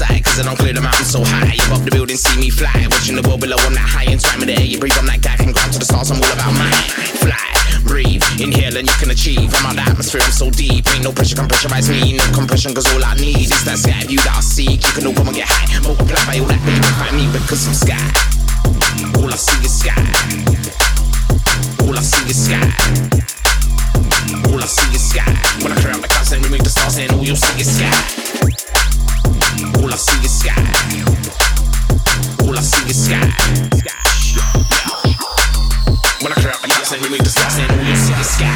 cause I don't clear the mountain so high. Above the building, see me fly. Watching the world below, I'm that high and time in the air. You breathe, I'm that guy, can grab to the stars, I'm all about mine. Fly, breathe, inhale, and you can achieve. I'm out the atmosphere, I'm so deep. Ain't no pressure, can pressurize me. No compression, cause all I need is that sky view that I seek. You can all come and get high, multiply by all that, but you can find me because I'm sky. All I see is sky. All I see is sky. All I see is sky. When I clear out the clouds and remove the stars, and all you'll see is sky. I see is sky. All I see is sky. When I clear up I hear me discuss and all you see is sky.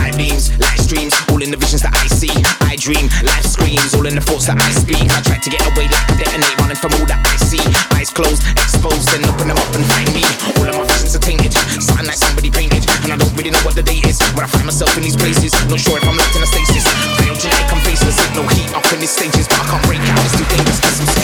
High beams, light streams, all in the visions that I see. I dream, life screams, all in the thoughts that I speak. I try to get away like a detonate, running from all that I see. Eyes closed, exposed, then open them up and find me. All of my visions are tainted, something like somebody painted. And I don't really know what the date is, but I find myself in these places. Not sure if I'm locked in a stasis. Biogenic, I'm faceless, no heat. I'm this stage is I'm breaking. It's too dangerous, cause I'm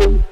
Thank you.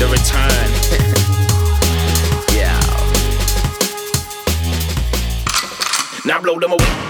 the return. yeah. Now blow them away.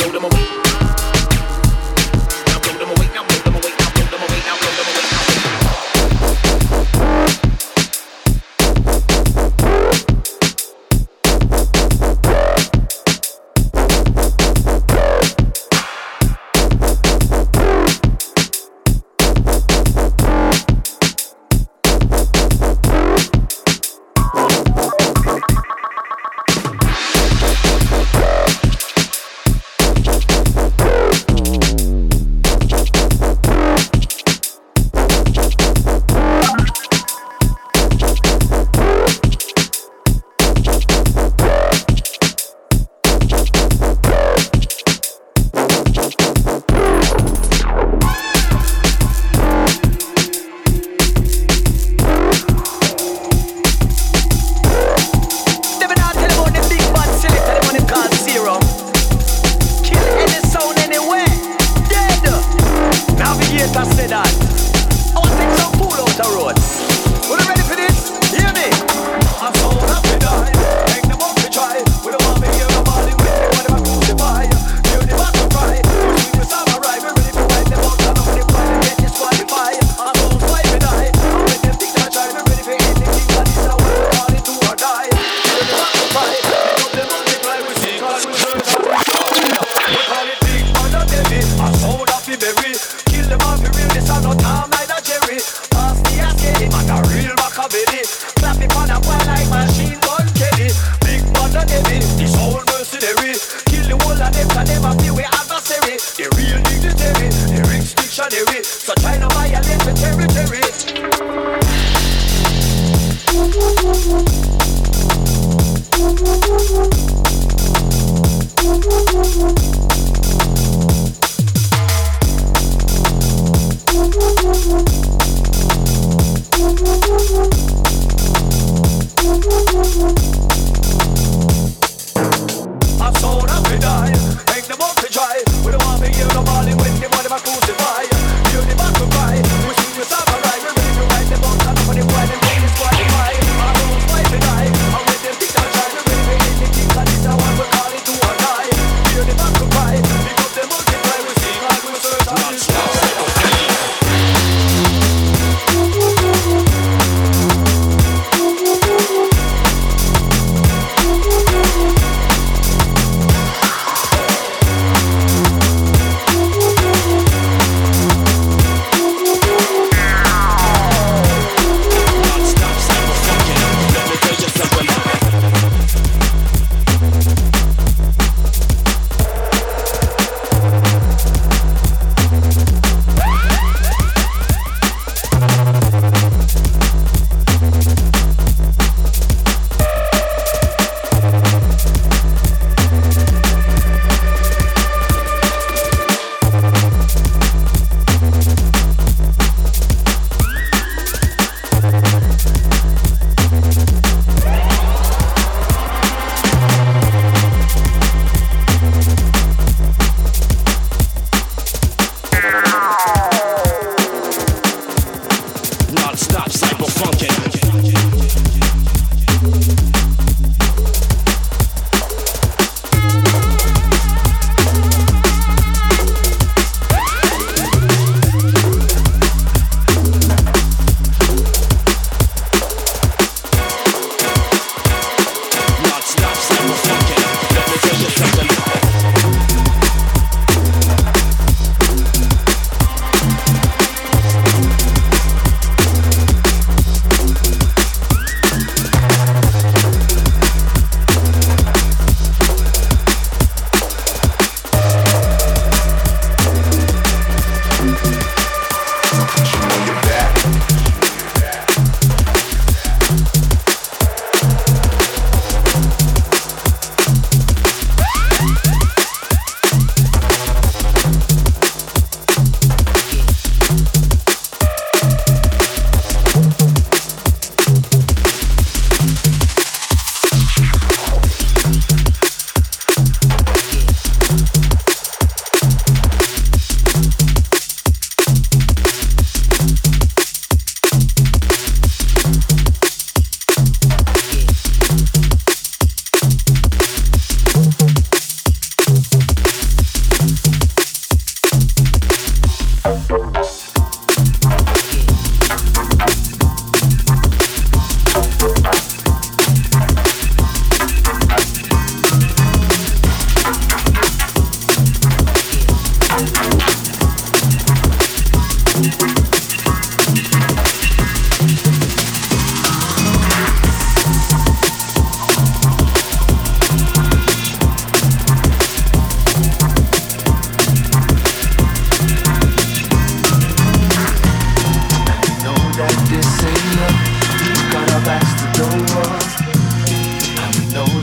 blow them away.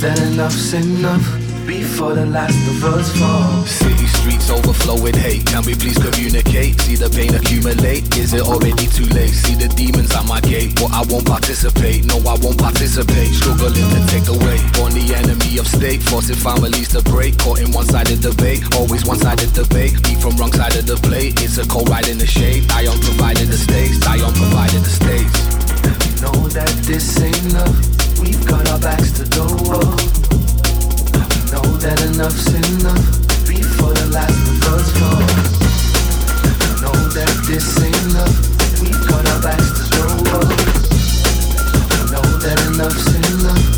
Enough's enough before the last of us fall. City streets overflow with hate. Can we please communicate? See the pain accumulate. Is it already too late? See the demons at my gate, but I won't participate. No, I won't participate. Struggling to take the weight. Born the enemy of state, forcing families to break. Caught in one-sided debate, always one-sided debate. Eat from wrong side of the plate. It's a cold ride in the shade. I on provided the stakes. I on provided the stakes. We know that this ain't love. We've got our backs to the wall. Know that enough's enough before the last falls. Know that this ain't love. We've got our backs to the wall. Know that enough's enough.